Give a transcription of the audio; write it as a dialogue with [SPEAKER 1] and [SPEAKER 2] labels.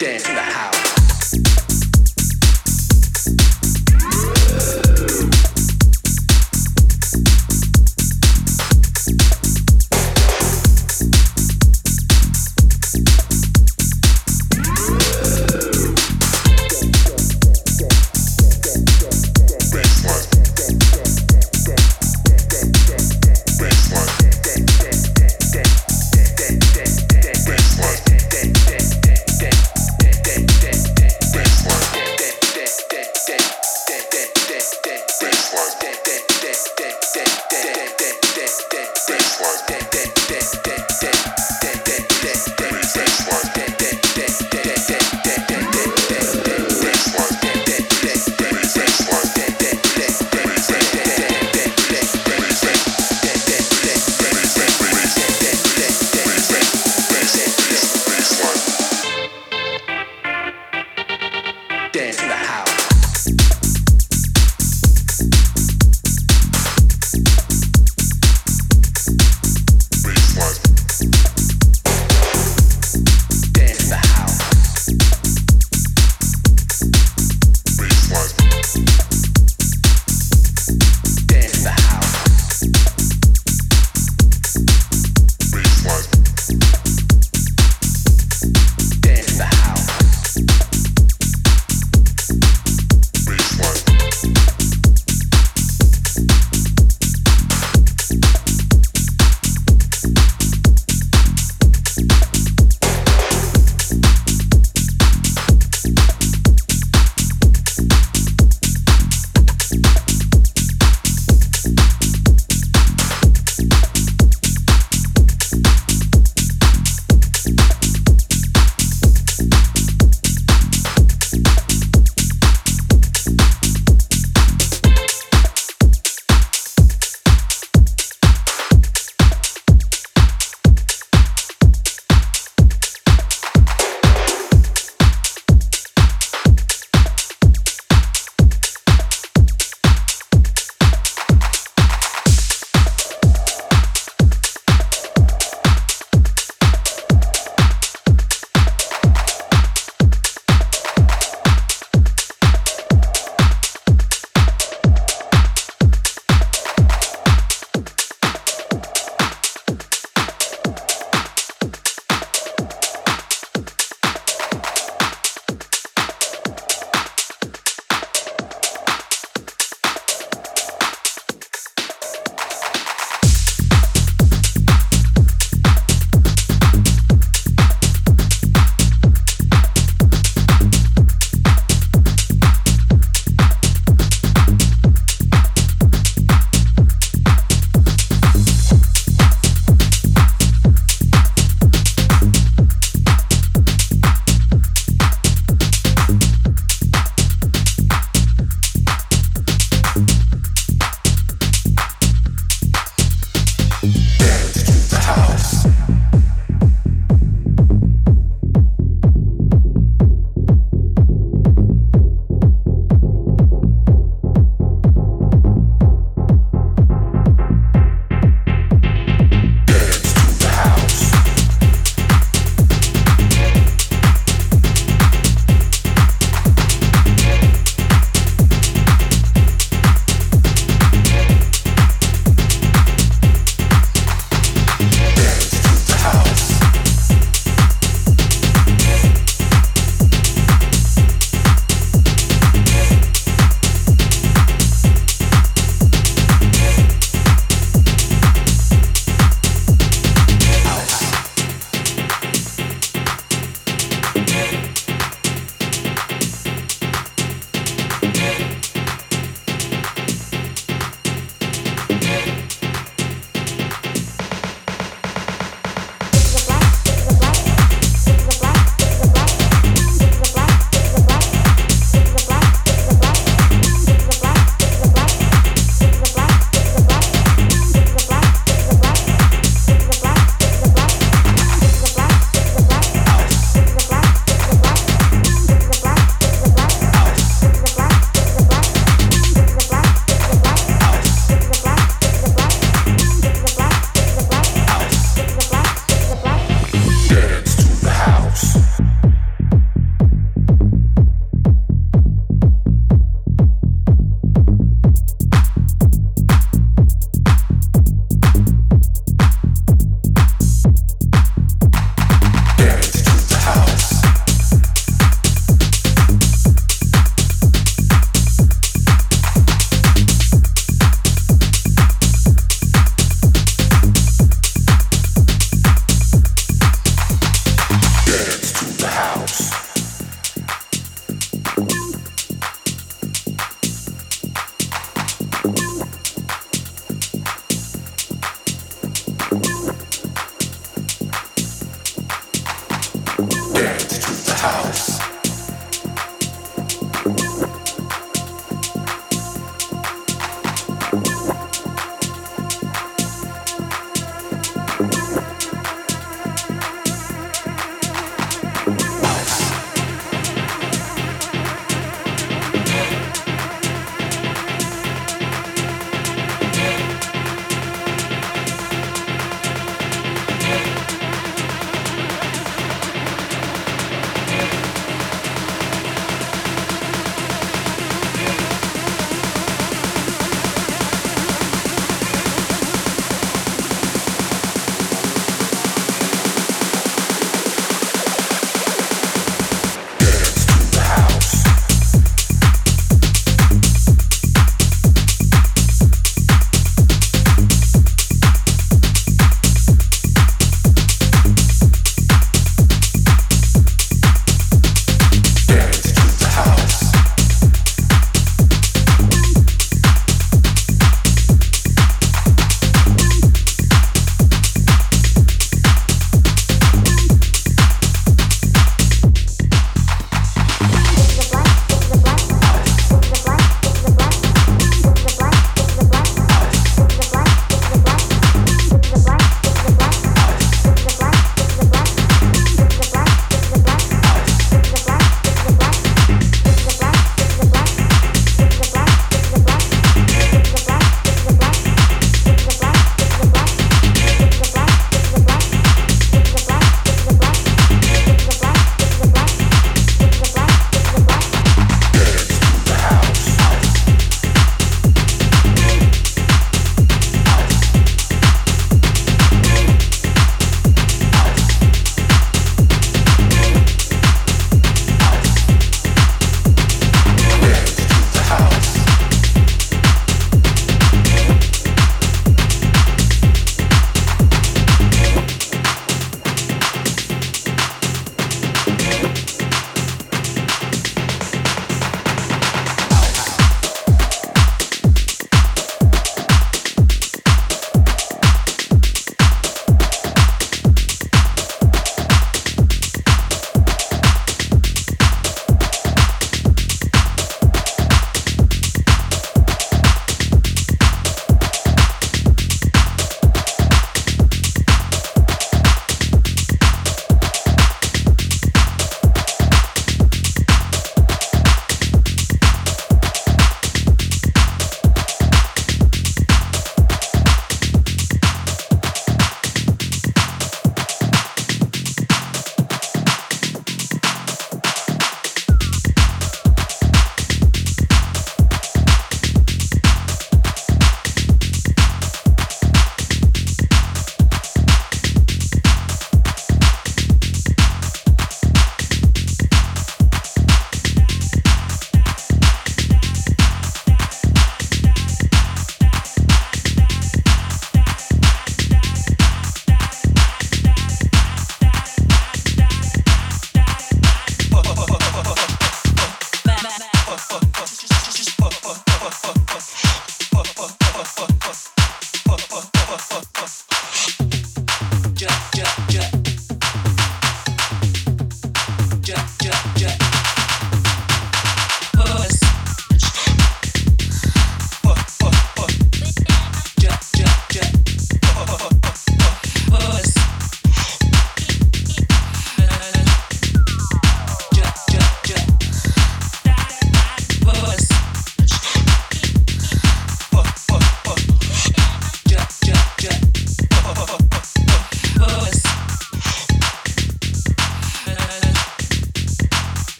[SPEAKER 1] dance in the house.